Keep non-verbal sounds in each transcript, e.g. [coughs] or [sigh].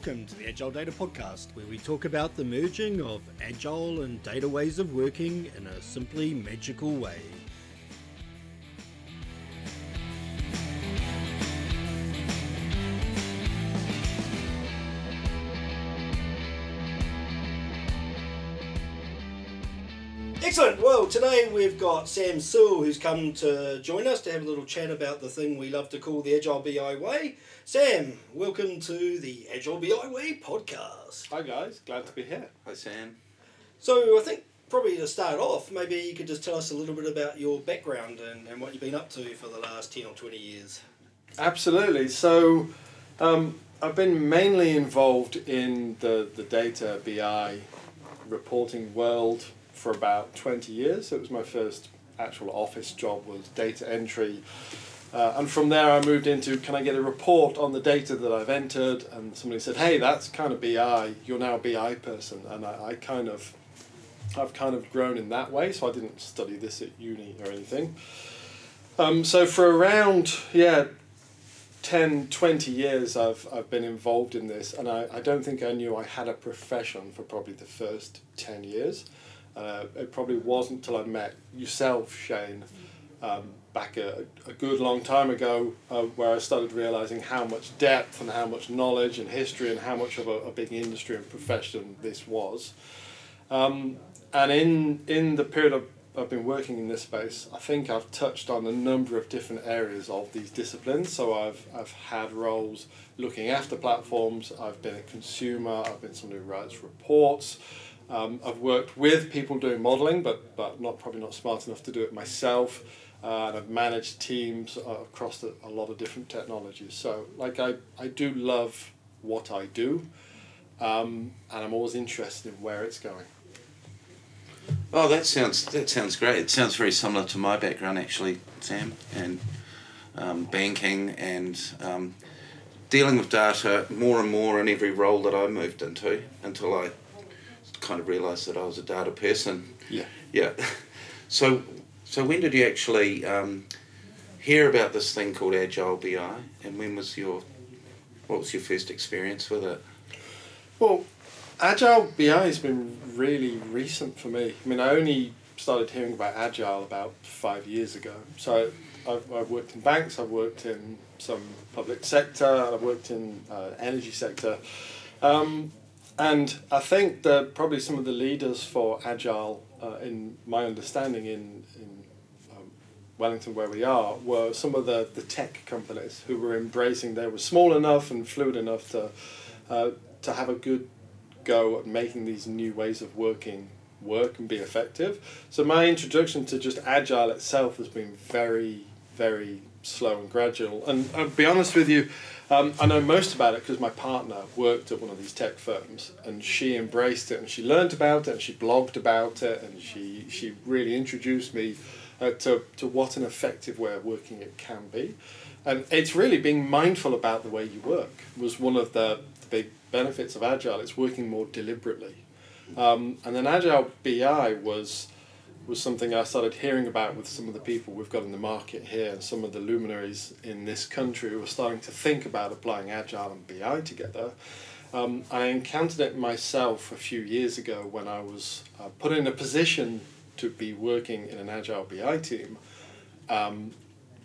Welcome to the Agile Data Podcast, where we talk about the merging of agile and data ways of working in a simply magical way. Excellent. Well, today we've got Sam Sewell who's come to join us to have a little chat about the thing we love to call the Agile BI Way. Sam, welcome to the Agile BI Way podcast. Hi guys, glad to be here. Hi Sam. So I think probably to start off, maybe you could just tell us a little bit about your background and, and what you've been up to for the last 10 or 20 years. Absolutely. So, um, I've been mainly involved in the, the data BI reporting world for about 20 years. It was my first actual office job was data entry. Uh, and from there I moved into can I get a report on the data that I've entered? And somebody said hey that's kind of BI you're now a BI person. And I, I kind of I've kind of grown in that way so I didn't study this at uni or anything. Um, so for around yeah 10 20 years I've, I've been involved in this. And I, I don't think I knew I had a profession for probably the first 10 years. Uh, it probably wasn't until I met yourself, Shane, um, back a, a good long time ago, uh, where I started realizing how much depth and how much knowledge and history and how much of a, a big industry and profession this was. Um, and in, in the period of I've been working in this space, I think I've touched on a number of different areas of these disciplines. So I've, I've had roles looking after platforms, I've been a consumer, I've been someone who writes reports, um, I've worked with people doing modelling, but, but not probably not smart enough to do it myself. Uh, and I've managed teams uh, across the, a lot of different technologies. So, like, I, I do love what I do, um, and I'm always interested in where it's going. Oh, that sounds that sounds great. It sounds very similar to my background, actually, Sam, and um, banking and um, dealing with data more and more in every role that I moved into until I kind of realised that I was a data person. Yeah. Yeah. [laughs] So, so when did you actually um, hear about this thing called Agile BI, and when was your, what was your first experience with it? Well, Agile BI has been really recent for me. I mean, I only started hearing about Agile about five years ago. So I've, I've worked in banks, I've worked in some public sector, I've worked in uh, energy sector. Um, and I think that probably some of the leaders for Agile, uh, in my understanding, in, in Wellington, where we are, were some of the, the tech companies who were embracing, they were small enough and fluid enough to, uh, to have a good go at making these new ways of working work and be effective. So my introduction to just Agile itself has been very, very slow and gradual. And I'll be honest with you, um, I know most about it because my partner worked at one of these tech firms and she embraced it and she learned about it and she blogged about it and she, she really introduced me uh, to, to what an effective way of working it can be. And it's really being mindful about the way you work was one of the, the big benefits of Agile. It's working more deliberately. Um, and then Agile BI was was something I started hearing about with some of the people we've got in the market here and some of the luminaries in this country who are starting to think about applying Agile and BI together. Um, I encountered it myself a few years ago when I was uh, put in a position to be working in an Agile BI team, um,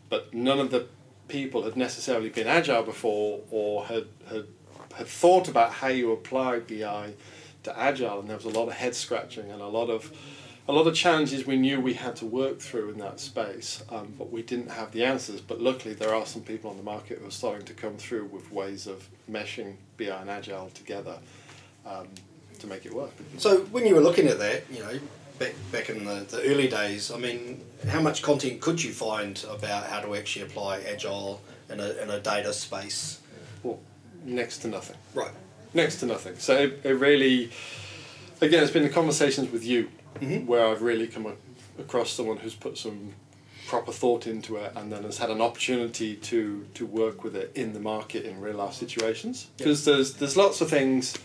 but none of the people had necessarily been Agile before or had, had, had thought about how you apply BI to Agile, and there was a lot of head scratching and a lot of a lot of challenges we knew we had to work through in that space, um, but we didn't have the answers. But luckily, there are some people on the market who are starting to come through with ways of meshing BI and Agile together um, to make it work. So, when you were looking at that, you know, back back in the, the early days, I mean, how much content could you find about how to actually apply Agile in a, in a data space? Well, next to nothing. Right. Next to nothing. So, it, it really, again, it's been the conversations with you mm-hmm. where I've really come across someone who's put some proper thought into it and then has had an opportunity to to work with it in the market in real life situations because yep. there's there's lots of things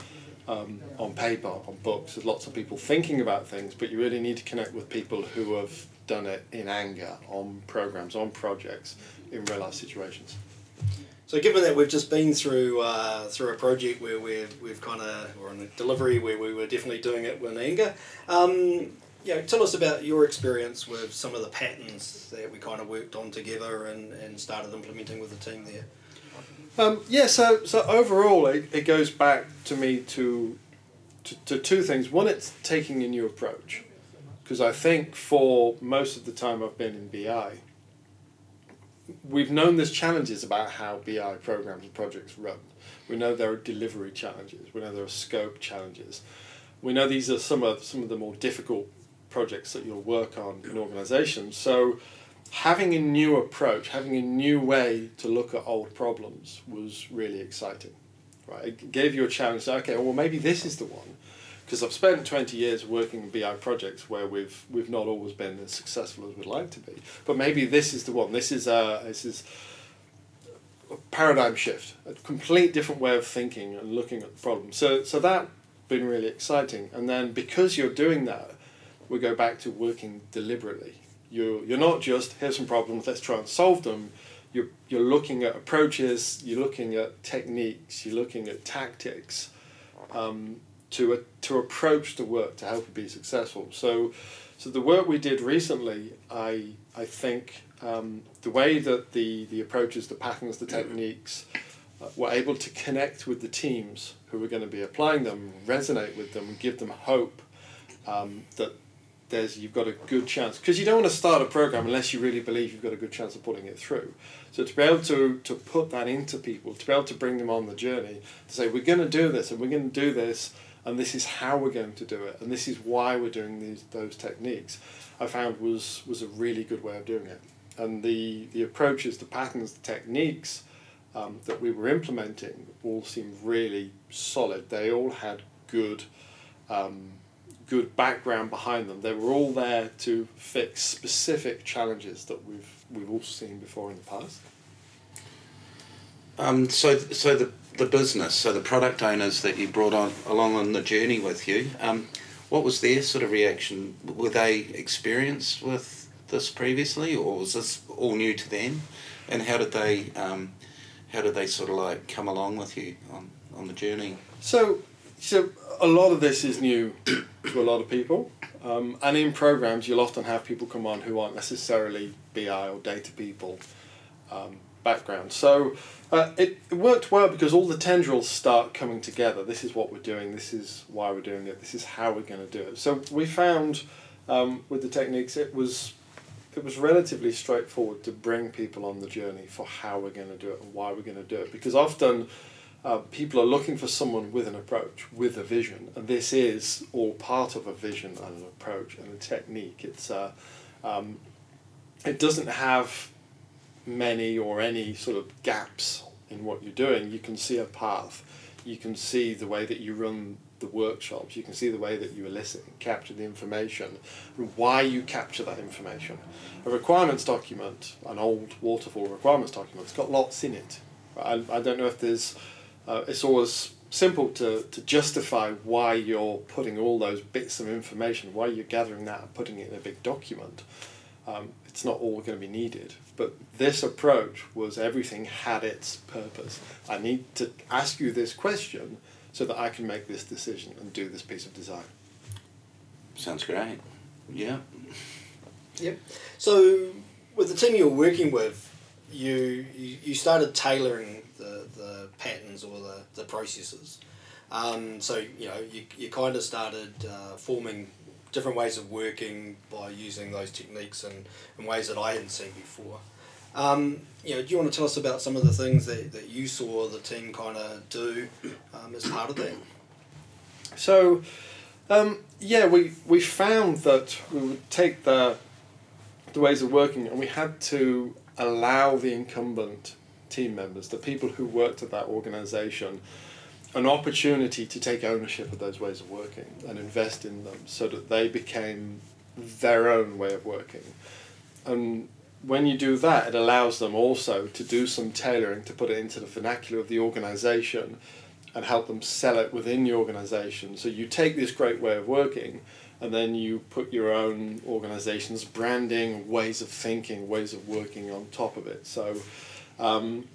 um, on paper on books there's lots of people thinking about things but you really need to connect with people who have done it in anger on programs on projects in real life situations So given that we've just been through uh, through a project where we've, we've kind of, or in a delivery where we were definitely doing it with anger, um, you know, tell us about your experience with some of the patterns that we kind of worked on together and, and started implementing with the team there. Um, yeah, so so overall, it, it goes back to me to, to, to two things. One, it's taking a new approach, because I think for most of the time I've been in BI, we've known there's challenges about how BI programs and projects run. We know there are delivery challenges. We know there are scope challenges. We know these are some of some of the more difficult projects that you'll work on in organisations. So having a new approach, having a new way to look at old problems was really exciting. Right? It gave you a challenge. To, okay, well maybe this is the one, because I've spent twenty years working in BI projects where we've we've not always been as successful as we'd like to be. But maybe this is the one. This is a this is a paradigm shift, a complete different way of thinking and looking at the problem. So so that been really exciting. And then because you're doing that, we go back to working deliberately. You're, you're not just, here's some problems, let's try and solve them. You're, you're looking at approaches, you're looking at techniques, you're looking at tactics um, to, a, to approach the work to help it be successful. So, so the work we did recently, I, I think um, the way that the, the approaches, the patterns, the techniques, uh, were able to connect with the teams who were going to be applying them, resonate with them, give them hope um, that there's you've got a good chance because you don't want to start a program unless you really believe you've got a good chance of pulling it through. So to be able to to put that into people, to be able to bring them on the journey, to say we're going to do this and we're going to do this and this is how we're going to do it and this is why we're doing these those techniques, I found was was a really good way of doing it. And the the approaches, the patterns, the techniques um, that we were implementing all seemed really solid. They all had good. Um, good background behind them. They were all there to fix specific challenges that we've we've all seen before in the past. Um, so, so the the business, so the product owners that you brought on along on the journey with you, um, what was their sort of reaction? Were they experienced with this previously, or was this all new to them? And how did they um, how did they sort of like come along with you on, on the journey? So, so a lot of this is new to a lot of people. Um, and in programs, you'll often have people come on who aren't necessarily BI or data people um, background. So uh, it, it worked well because all the tendrils start coming together. This is what we're doing. This is why we're doing it. This is how we're going to do it. So we found um, with the techniques, it was it was relatively straightforward to bring people on the journey for how we're going to do it and why we're going to do it. Because often uh, people are looking for someone with an approach, with a vision, and this is all part of a vision and an approach and a technique. It's uh, um, it doesn't have many or any sort of gaps in what you're doing. You can see a path. You can see the way that you run the workshops. You can see the way that you elicit and capture the information, and why you capture that information. A requirements document, an old waterfall requirements document, it's got lots in it. I, I don't know if there's uh, it's always simple to, to justify why you're putting all those bits of information, why you're gathering that and putting it in a big document. Um, it's not all going to be needed. But this approach was everything had its purpose. I need to ask you this question so that I can make this decision and do this piece of design. Sounds great. Yeah. Yep. So with the team you were working with, you you, you started tailoring the, the patterns or the, the processes. Um, so you know you, you kind of started uh, forming different ways of working by using those techniques and, in ways that I hadn't seen before. Um, you know, do you want to tell us about some of the things that, that you saw the team kind of do um, as part of that? So, um, yeah, we, we found that we would take the, the ways of working and we had to allow the incumbent team members, the people who worked at that organisation, an opportunity to take ownership of those ways of working and invest in them so that they became their own way of working. And when you do that, it allows them also to do some tailoring to put it into the vernacular of the organisation and help them sell it within the organisation. So you take this great way of working and then you put your own organisation's branding, ways of thinking, ways of working on top of it. So um,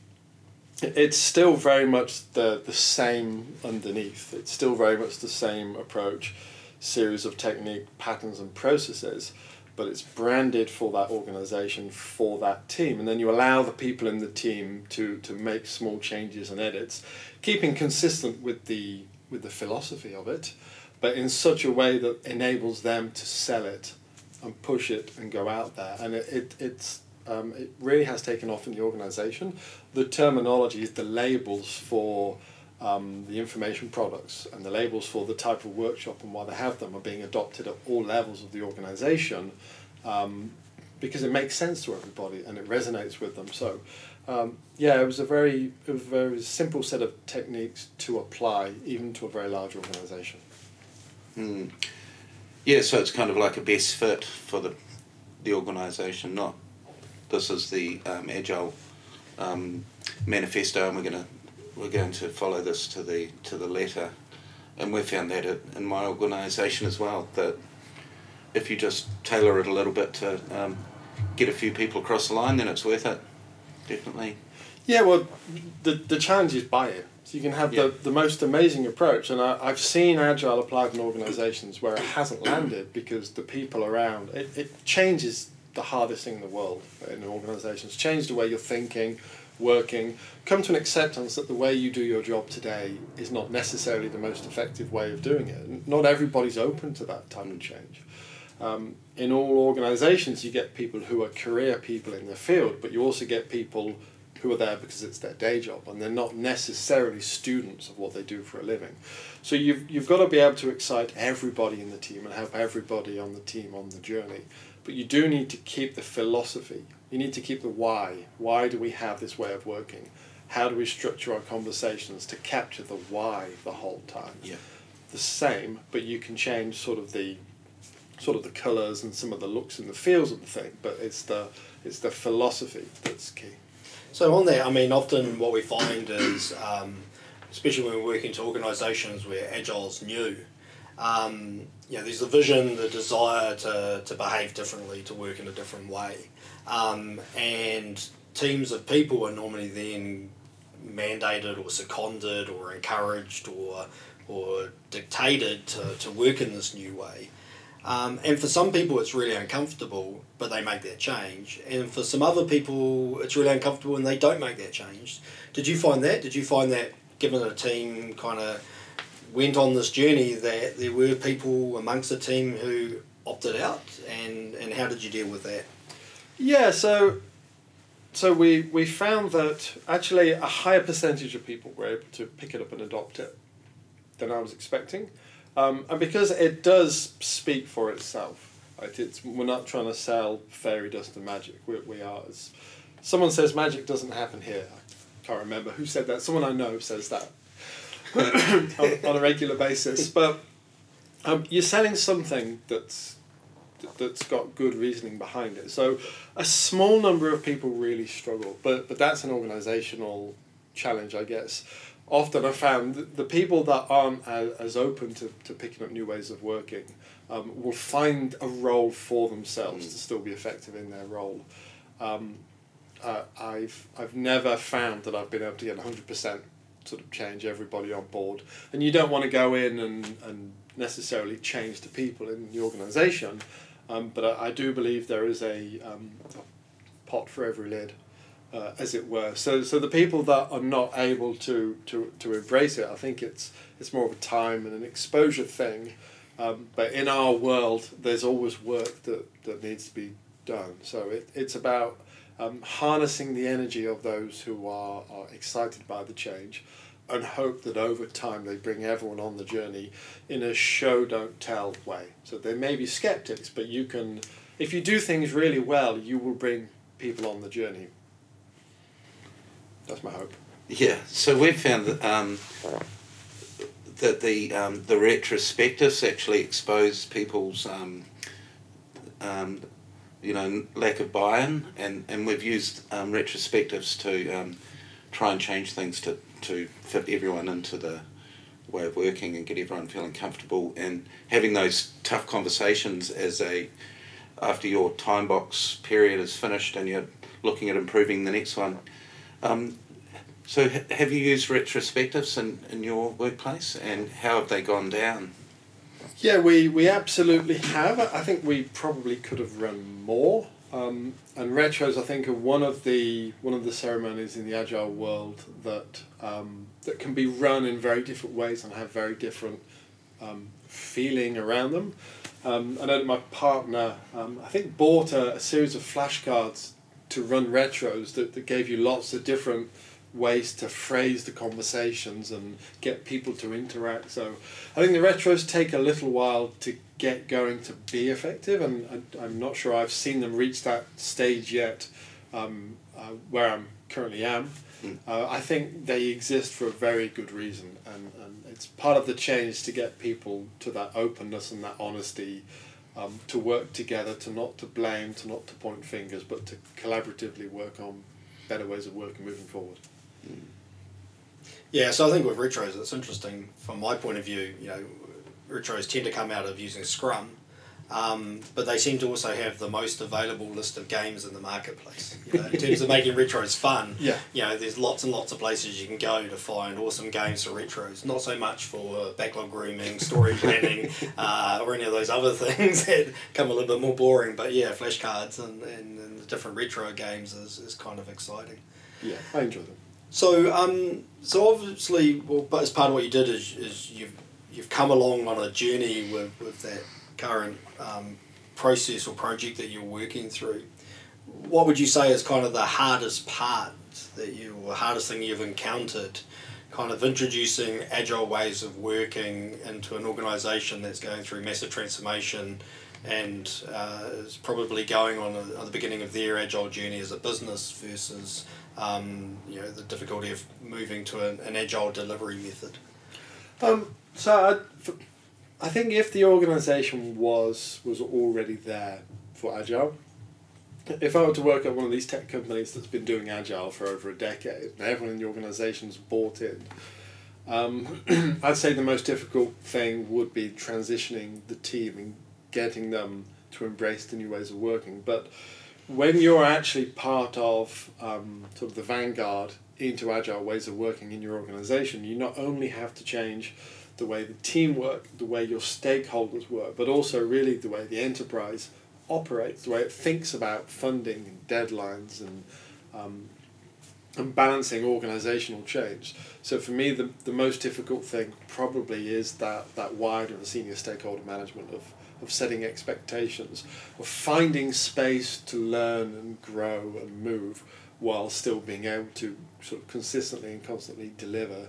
it's still very much the the same underneath. It's still very much the same approach, series of technique, patterns, and processes, but it's branded for that organization for that team, and then you allow the people in the team to to make small changes and edits, keeping consistent with the with the philosophy of it, but in such a way that enables them to sell it and push it and go out there. And it, it it's um, it really has taken off in the organisation. The terminology is the labels for um, the information products and the labels for the type of workshop and why they have them are being adopted at all levels of the organisation um, because it makes sense to everybody and it resonates with them. So, um, yeah, it was a very, a very simple set of techniques to apply even to a very large organisation. Mm. Yeah, so it's kind of like a best fit for the the organisation. Not this is the um, agile um, manifesto, and we're gonna we're going to follow this to the to the letter. And we found that in my organisation as well. That if you just tailor it a little bit to um, get a few people across the line, then it's worth it. Definitely. Yeah, well, the the challenge is buy it. So you can have yeah. the, the most amazing approach, and I, I've seen agile applied in organisations where it hasn't landed because the people around it, it changes the hardest thing in the world in an organisation organisations. Change the way you're thinking, working. Come to an acceptance that the way you do your job today is not necessarily the most effective way of doing it. Not everybody's open to that type of change. Um, in all organisations, you get people who are career people in the field, but you also get people who are there because it's their day job and they're not necessarily students of what they do for a living. So you've, you've got to be able to excite everybody in the team and help everybody on the team on the journey. But you do need to keep the philosophy. You need to keep the why. Why do we have this way of working? How do we structure our conversations to capture the why the whole time? Yeah. The same, but you can change sort of the sort of the colours and some of the looks and the feels of the thing, but it's the it's the philosophy that's key. So on there, I mean, often what we find is, um, especially when we work into organisations where agile's new, um, you know, there's the vision, the desire to, to behave differently, to work in a different way, um, and teams of people are normally then mandated or seconded or encouraged or or dictated to, to work in this new way. Um, and for some people, it's really uncomfortable, but they make that change. And for some other people, it's really uncomfortable and they don't make that change. Did you find that? Did you find that, given a team kind of went on this journey, that there were people amongst the team who opted out? And, and how did you deal with that? Yeah, so so we, we found that actually a higher percentage of people were able to pick it up and adopt it than I was expecting. Um, and because it does speak for itself, right? It's, we're not trying to sell fairy dust and magic. We, we are. Someone says magic doesn't happen here. I can't remember who said that. Someone I know says that [coughs] on, on, a regular basis. But um, you're selling something that's that's got good reasoning behind it. So a small number of people really struggle, but but that's an organizational challenge, I guess often I found the people that aren't as, open to, to picking up new ways of working um, will find a role for themselves mm. to still be effective in their role. Um, uh, I've I've never found that I've been able to get hundred percent sort of change everybody on board, and you don't want to go in and, and necessarily change the people in the organisation, um, but I, I do believe there is a, um, a pot for every lid uh, as it were. So, so the people that are not able to, to, to embrace it, I think it's it's more of a time and an exposure thing. Um, but in our world, there's always work that, that needs to be done. So it, it's about um, harnessing the energy of those who are, are excited by the change and hope that over time they bring everyone on the journey in a show don't tell way. So there may be skeptics, but you can, if you do things really well, you will bring people on the journey that's my hope. Yeah, so we've found that um, that the um, the retrospectives actually expose people's um, um, you know lack of buy-in, and, and we've used um, retrospectives to um, try and change things to, to fit everyone into the way of working and get everyone feeling comfortable and having those tough conversations as a after your time box period is finished and you're looking at improving the next one um, So h- have you used retrospectives in, in your workplace and how have they gone down? Yeah, we, we absolutely have. I think we probably could have run more. Um, and retros, I think, are one of the one of the ceremonies in the agile world that um, that can be run in very different ways and have very different um, feeling around them. I know that my partner, um, I think, bought a, a series of flashcards to run retros that, that gave you lots of different ways to phrase the conversations and get people to interact. So I think the retros take a little while to get going to be effective, and I, I'm not sure I've seen them reach that stage yet um, uh, where I'm currently am. Mm. Uh, I think they exist for a very good reason, and, and it's part of the change to get people to that openness and that honesty. Um, to work together, to not to blame, to not to point fingers, but to collaboratively work on better ways of working moving forward. Yeah, so I think with retros, it's interesting from my point of view. You know, retros tend to come out of using Scrum, um, but they seem to also have the most available list of games in the marketplace. You know, in terms of making [laughs] retros fun, Yeah. you know, there's lots and lots of places you can go to find awesome games for retros. Not so much for backlog grooming, story [laughs] planning, uh, or any of those other [laughs] things that come a little bit more boring. But yeah, flashcards and, and, and the different retro games is, is kind of exciting. Yeah, I enjoy them. So, um, so obviously, well, but as part of what you did is, is you've you've come along on a journey with, with that current um, process or project that you're working through. What would you say is kind of the hardest part that you, or hardest thing you've encountered, kind of introducing agile ways of working into an organisation that's going through massive transformation, and uh, is probably going on, a, on the beginning of their agile journey as a business versus um, you know the difficulty of moving to an, an agile delivery method. Um, so I think if the organisation was was already there for agile, if I were to work at one of these tech companies that's been doing agile for over a decade, and everyone in the organisation's bought in, um, [clears throat] I'd say the most difficult thing would be transitioning the team getting them to embrace the new ways of working. But when you're actually part of um, sort of the vanguard into agile ways of working in your organization, you not only have to change the way the team work, the way your stakeholders work, but also really the way the enterprise operates, the way it thinks about funding and deadlines and um, and balancing organizational change. So for me, the, the most difficult thing probably is that, that wider and senior stakeholder management of, of setting expectations, of finding space to learn and grow and move while still being able to sort of consistently and constantly deliver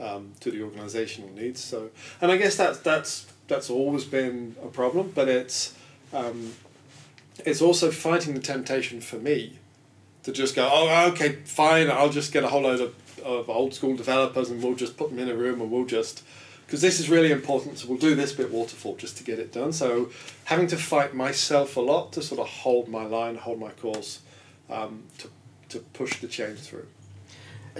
um, to the organizational needs. So, and I guess that's that's that's always been a problem, but it's um, it's also fighting the temptation for me to just go, oh, okay, fine, I'll just get a whole load of, of old school developers and we'll just put them in a room and we'll just, because this is really important, so we'll do this bit waterfall just to get it done. So having to fight myself a lot to sort of hold my line, hold my course, um, to, to push the change through.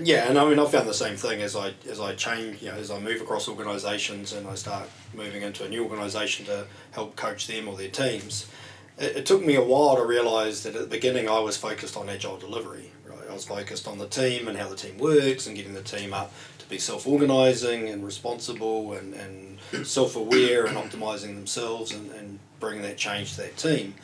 Yeah, and I mean, I found the same thing as I as I change, you know, as I move across organisations and I start moving into a new organisation to help coach them or their teams. It, it took me a while to realise that at the beginning I was focused on agile delivery. Right, I was focused on the team and how the team works and getting the team up to be self organising and responsible and, and self aware and optimising themselves and, and bringing that change to that team.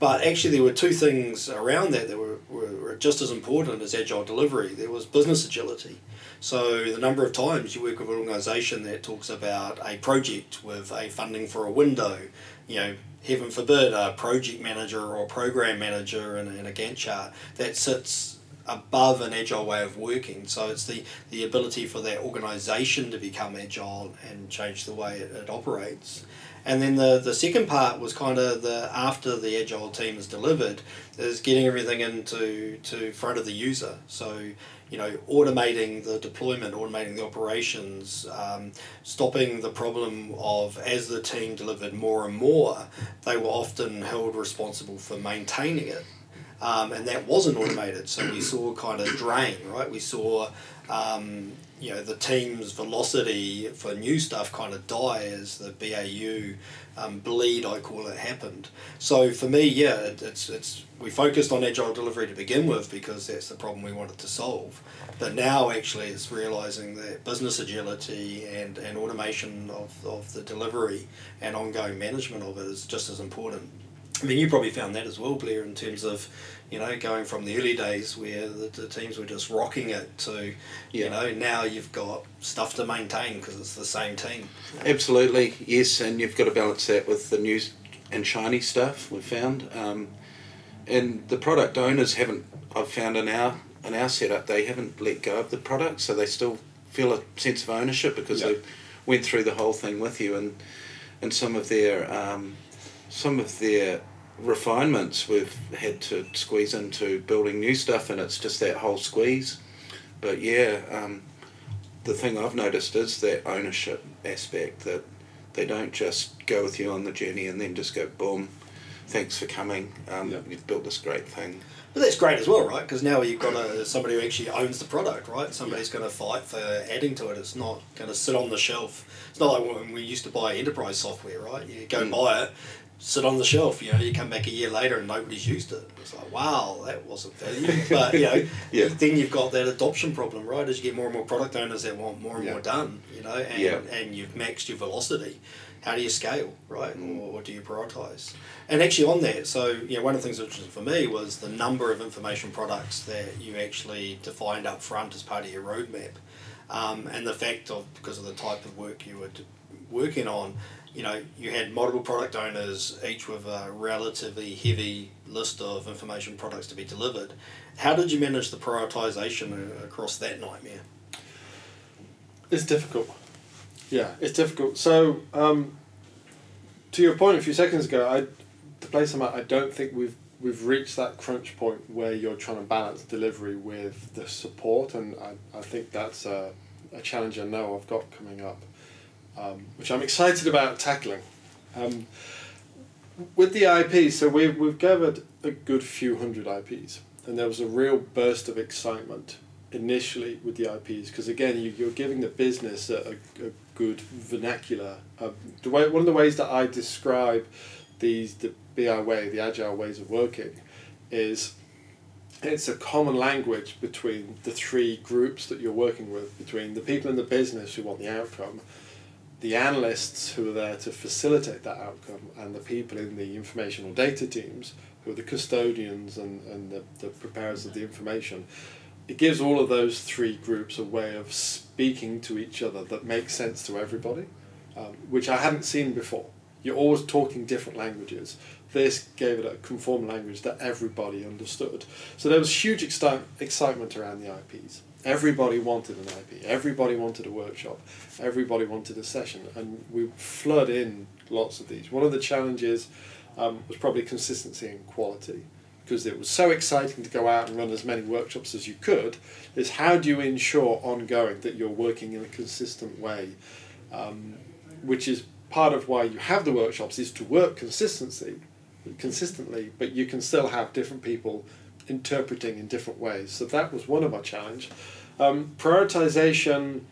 But actually, there were two things around that that were, were, just as important as agile delivery. There was business agility. So, the number of times you work with an organisation that talks about a project with a funding for a window, you know, heaven forbid, a project manager or program manager in, in a Gantt chart that sits above an agile way of working. So, it's the, the ability for that organisation to become agile and change the way it, it operates. And then the, the second part was kind of the after the agile team is delivered is getting everything into to front of the user. So you know automating the deployment, automating the operations, um, stopping the problem of as the team delivered more and more, they were often held responsible for maintaining it. Um, and that wasn't automated. So we saw kind of drain, right? We saw um, you know the team's velocity for new stuff kind of die as the BAU um, bleed I call it happened. So for me, yeah, it, it's it's we focused on agile delivery to begin with because that's the problem we wanted to solve. But now actually it's realizing that business agility and, and automation of, of the delivery and ongoing management of it is just as important. I mean, you probably found that as well, Blair, in terms of, you know, going from the early days where the, the teams were just rocking it to, you know, now you've got stuff to maintain because it's the same team. Absolutely, yes, and you've got to balance that with the new and shiny stuff we've found. Um, and the product owners haven't, I've found in our in our setup, they haven't let go of the product, so they still feel a sense of ownership because Yep. they went through the whole thing with you, and and some of their um, some of their refinements we've had to squeeze into building new stuff, and it's just that whole squeeze. But yeah, um, the thing I've noticed is that ownership aspect that they don't just go with you on the journey and then just go boom, thanks for coming. Um, Yeah. You've built this great thing. But that's great as well, right? Because now you've got a, somebody who actually owns the product, right? Somebody's going to fight for adding to it. It's not going to sit on the shelf. It's not like when we used to buy enterprise software, right? You go Mm. buy it, sit on the shelf. You know, you come back a year later and nobody's used it. It's like, wow, that wasn't value. [laughs] But you know, Yeah. then you've got that adoption problem, right? As you get more and more product owners that want more and Yeah. more done, you know, and Yeah. and you've maxed your velocity. How do you scale, right? Mm. Or, or do you prioritize? And actually, on that, so you know, one of the things that was interesting for me was the number of information products that you actually defined up front as part of your roadmap, um, and the fact of because of the type of work you were working on, you know, you had multiple product owners, each with a relatively heavy list of information products to be delivered. How did you manage the prioritization across that nightmare? It's difficult. Yeah, it's difficult. So, um, to your point a few seconds ago, I, the place I'm at, I don't think we've we've reached that crunch point where you're trying to balance delivery with the support, and I, I think that's a, a challenge I know I've got coming up, um, which I'm excited about tackling. Um, with the IPs, so we've, we've gathered a good few hundred IPs, and there was a real burst of excitement initially with the IPs because again you, you're giving the business a, a, a good vernacular. Uh, the way, one of the ways that I describe these the BI way, the agile ways of working, is it's a common language between the three groups that you're working with, between the people in the business who want the outcome, the analysts who are there to facilitate that outcome, and the people in the informational data teams who are the custodians and, and the, the preparers of the information. It gives all of those three groups a way of speaking to each other that makes sense to everybody, um, which I hadn't seen before. You're always talking different languages. This gave it a conform language that everybody understood. So there was huge exci- excitement around the IPs. Everybody wanted an IP. Everybody wanted a workshop. Everybody wanted a session, and we flood in lots of these. One of the challenges um, was probably consistency and quality, because it was so exciting to go out and run as many workshops as you could. Is how do you ensure ongoing that you're working in a consistent way, um, which is part of why you have the workshops is to work consistency, consistently, but you can still have different people interpreting in different ways. So that was one of our challenge. Um, prioritization.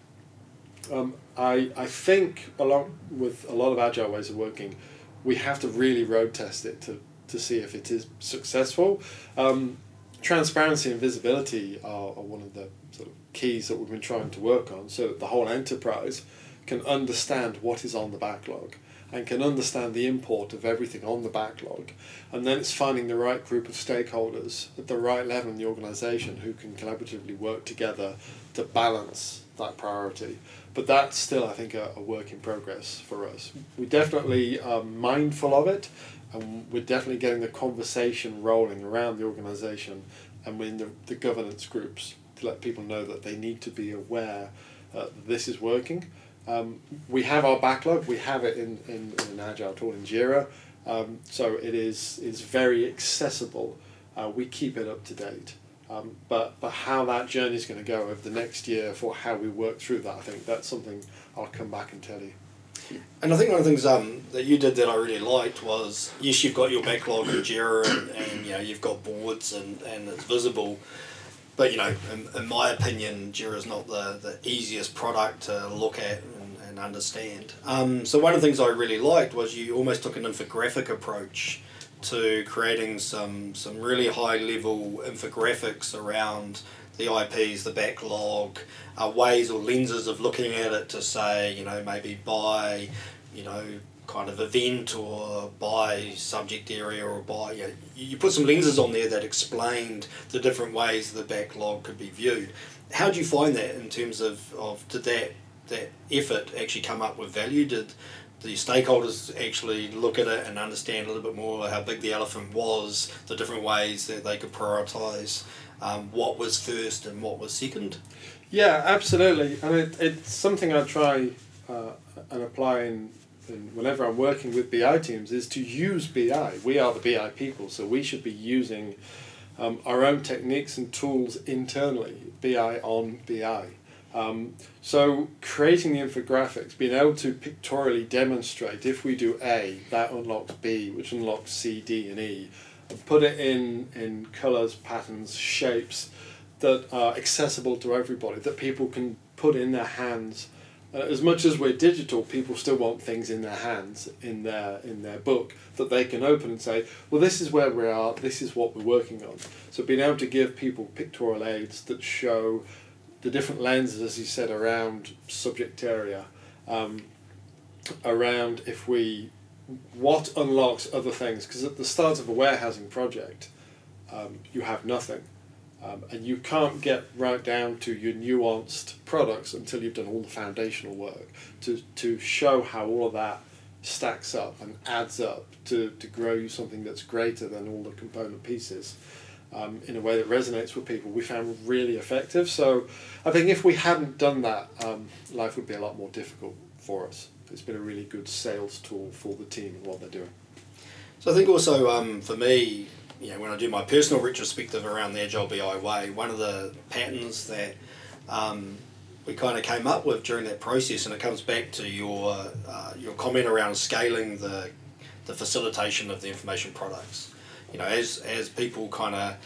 Um, I I think along with a lot of agile ways of working, we have to really road test it to to see if it is successful. Um, transparency and visibility are, are one of the sort of keys that we've been trying to work on, so that the whole enterprise can understand what is on the backlog and can understand the import of everything on the backlog. And then it's finding the right group of stakeholders at the right level in the organisation who can collaboratively work together to balance that priority. But that's still, I think, a, a work in progress for us. We definitely are mindful of it, and we're definitely getting the conversation rolling around the organisation and within the, the governance groups to let people know that they need to be aware uh, that this is working. Um, we have our backlog. We have it in, in, in an agile tool in Jira, um, so it is is very accessible. Uh, we keep it up to date. Um, but but how that journey is going to go over the next year for how we work through that, I think that's something I'll come back and tell you. And I think one of the things um, that you did that I really liked was yes, you've got your backlog in Jira and, and you know you've got boards and, and it's visible, but you know in, in my opinion, Jira is not the, the easiest product to look at and, and understand. Um, so one of the things I really liked was you almost took an infographic approach to creating some some really high level infographics around the IPs, the backlog, uh, ways or lenses of looking at it to say, you know, maybe by, you know, kind of event or by subject area or by, you, know, you put some lenses on there that explained the different ways the backlog could be viewed. How do you find that in terms of, of did that, that effort actually come up with value? Did the stakeholders actually look at it and understand a little bit more how big the elephant was, the different ways that they could prioritise um, what was first and what was second. Yeah, absolutely, and it, it's something I try uh, and apply in, in whenever I'm working with BI teams is to use BI. We are the BI people, so we should be using um, our own techniques and tools internally, BI on BI. Um, so creating the infographics, being able to pictorially demonstrate if we do A, that unlocks B, which unlocks C, D, and E, and put it in in colors, patterns, shapes that are accessible to everybody, that people can put in their hands. Uh, as much as we're digital, people still want things in their hands, in their in their book that they can open and say, "Well, this is where we are. This is what we're working on." So being able to give people pictorial aids that show the different lenses, as you said, around subject area, um, around if we what unlocks other things. Because at the start of a warehousing project um, you have nothing. Um, and you can't get right down to your nuanced products until you've done all the foundational work to, to show how all of that stacks up and adds up to, to grow you something that's greater than all the component pieces um, in a way that resonates with people we found really effective so i think if we hadn't done that um, life would be a lot more difficult for us it's been a really good sales tool for the team and what they're doing. So I think also um, for me, you know, when I do my personal retrospective around the Agile BI way, one of the patterns that um, we kind of came up with during that process, and it comes back to your uh, your comment around scaling the the facilitation of the information products. You know, as as people kind of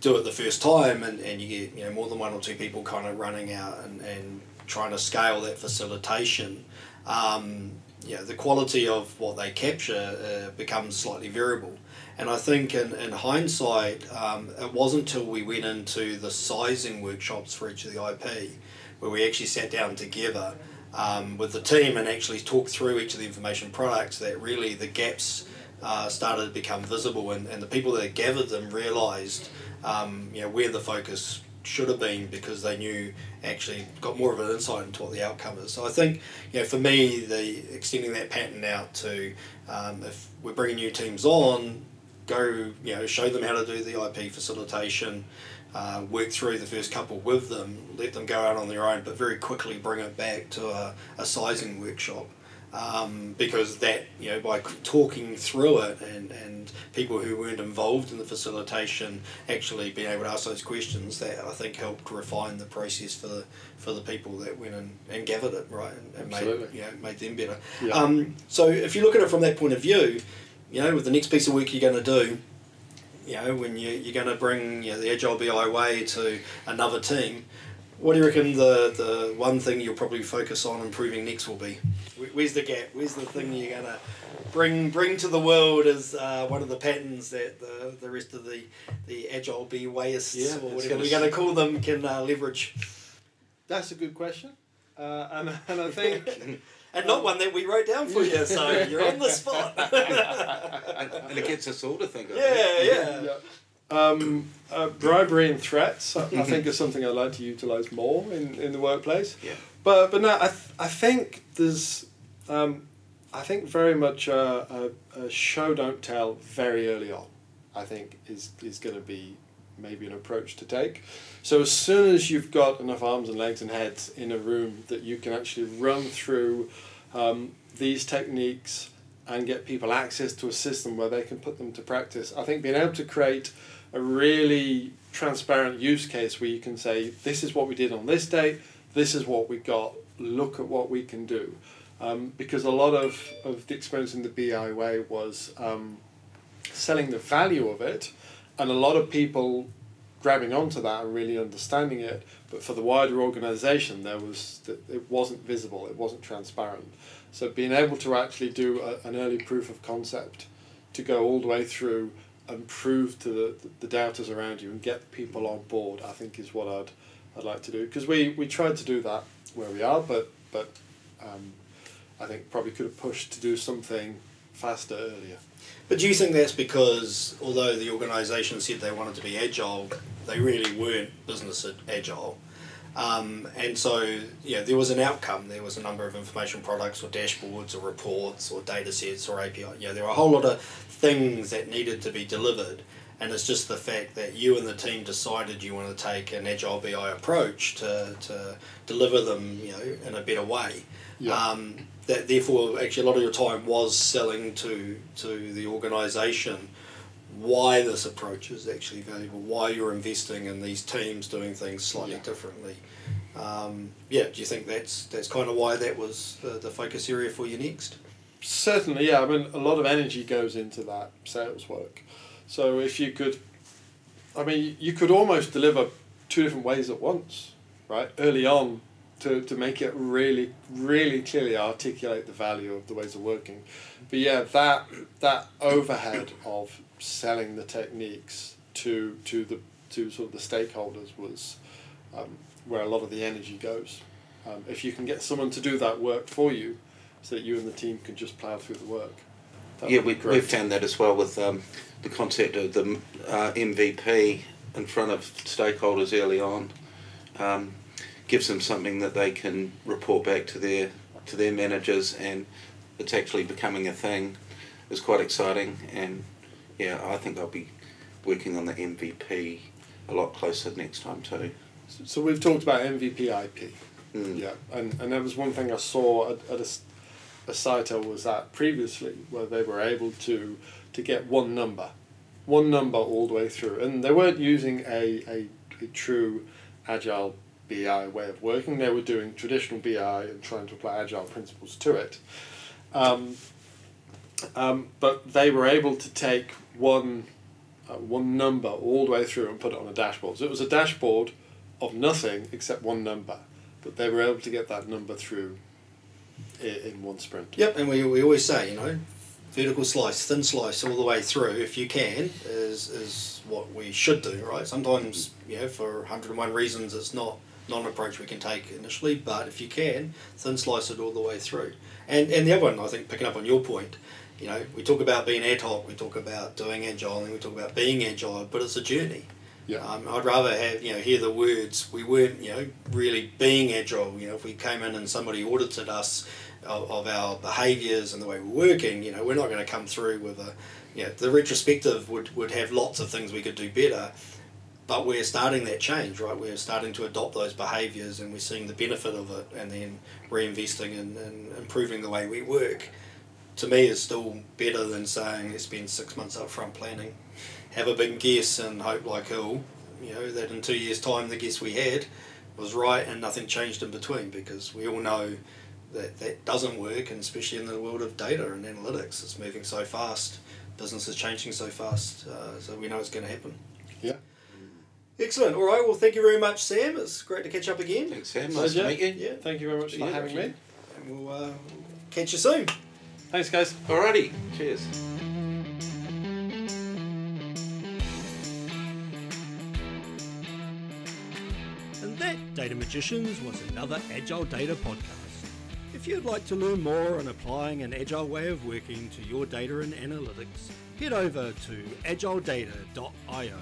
do it the first time, and, and you get you know more than one or two people kind of running out and, and trying to scale that facilitation um, yeah, the quality of what they capture uh, becomes slightly variable. And I think in, in hindsight, um, it wasn't until we went into the sizing workshops for each of the IP where we actually sat down together um, with the team and actually talked through each of the information products that really the gaps uh, started to become visible and, and the people that gathered them realised um, you know, where the focus should have been because they knew actually got more of an insight into what the outcome is. So I think you know for me the extending that pattern out to um, if we're bringing new teams on, go you know show them how to do the IP facilitation. Uh, work through the first couple with them, let them go out on their own, but very quickly bring it back to a, a sizing workshop um, because that you know by talking through it and, and people who weren't involved in the facilitation actually being able to ask those questions that I think helped refine the process for the for the people that went and, and gathered it right and, and made you know, made them better. Yeah. Um, so if you look at it from that point of view, you know with the next piece of work you're going to do, you know when you you're going to bring you know, the agile BI way to another team what do you reckon the, the one thing you'll probably focus on improving next will be? Where's the gap? Where's the thing you're going to bring bring to the world as uh, one of the patterns that the, the rest of the, the agile BYists yeah, or whatever we're going to call them can uh, leverage? That's a good question. Uh, and, [laughs] and I think. [laughs] and not one that we wrote down for you, so [laughs] you're on the spot. and, it gets us all to think of. Yeah, yeah. yeah. Um, uh, bribery and threats, I, I, think, is something I'd like to utilise more in, in the workplace. Yeah. But but no, I, th- I think there's, um, I think very much a, a, a, show don't tell very early on. I think is is going to be maybe an approach to take. So as soon as you've got enough arms and legs and heads in a room that you can actually run through um, these techniques and get people access to a system where they can put them to practice, I think being able to create a really transparent use case where you can say, this is what we did on this date, this is what we got, look at what we can do. um, because a lot of, of the experience in the BI way was um, selling the value of it, and a lot of people grabbing onto that and really understanding it. But for the wider organisation, there was it wasn't visible, it wasn't transparent. So being able to actually do a, an early proof of concept, to go all the way through and prove to the, the doubters around you and get people on board, I think is what I'd I'd like to do because we, we tried to do that where we are, but but um, I think probably could have pushed to do something faster earlier. But do you think that's because although the organisation said they wanted to be agile, they really weren't business agile? Um, and so, yeah, there was an outcome. There was a number of information products or dashboards or reports or data sets or API. Yeah, there were a whole lot of things that needed to be delivered. And it's just the fact that you and the team decided you want to take an agile BI approach to, to deliver them, you know, in a better way. Yeah. Um, that therefore, actually, a lot of your time was selling to to the organisation why this approach is actually valuable, why you're investing in these teams doing things slightly yeah. differently. Um, yeah, do you think that's that's kind of why that was the, the focus area for you next? Certainly, yeah. I mean, a lot of energy goes into that sales work. So if you could, I mean, you could almost deliver two different ways at once, right? Early on, to, to make it really, really clearly articulate the value of the ways of working. But yeah, that that overhead of selling the techniques to to the to sort of the stakeholders was um, where a lot of the energy goes. Um, if you can get someone to do that work for you, so that you and the team can just plow through the work. Yeah, we, we've found that as well with um, the concept of the uh, MVP in front of stakeholders early on. Gives them something that they can report back to their to their managers, and it's actually becoming a thing. It's quite exciting, and yeah, I think I'll be working on the MVP a lot closer next time too. So we've talked about MVP IP, mm. yeah, and and that was one thing I saw at, at a, a site I was at previously where they were able to to get one number, one number all the way through, and they weren't using a, a, a true agile BI way of working. They were doing traditional BI and trying to apply agile principles to it. Um, um, but they were able to take one uh, one number all the way through and put it on a dashboard. So it was a dashboard of nothing except one number, but they were able to get that number through in, one sprint. Yep, and we, we always say, you know, vertical slice, thin slice all the way through, if you can, is, is what we should do, right? Sometimes, you know, for 101 reasons, it's not not an approach we can take initially, but if you can, thin slice it all the way through. And and the other one, I think, picking up on your point, you know, we talk about being ad hoc, we talk about doing agile, and we talk about being agile, but it's a journey. Yeah. Um, I'd rather have you know hear the words we weren't you know really being agile. You know, if we came in and somebody audited us of, of our behaviours and the way we're working, you know, we're not going to come through with a you know the retrospective would would have lots of things we could do better but we're starting that change, right? We're starting to adopt those behaviours and we're seeing the benefit of it and then reinvesting and, and improving the way we work. To me, is still better than saying let's spend six months up front planning, have a big guess and hope like hell, you know, that in two years' time the guess we had was right and nothing changed in between because we all know that that doesn't work and especially in the world of data and analytics it's moving so fast business is changing so fast uh, so we know it's going to happen Excellent. All right. Well, thank you very much, Sam. It's great to catch up again. Thanks, Sam. Nice to meet you. Yeah. Thank you very much for yeah, having me. And we'll uh, catch you soon. Thanks, guys. Alrighty. Cheers. And that, Data Magicians, was another Agile Data podcast. If you'd like to learn more on applying an agile way of working to your data and analytics, head over to agiledata.io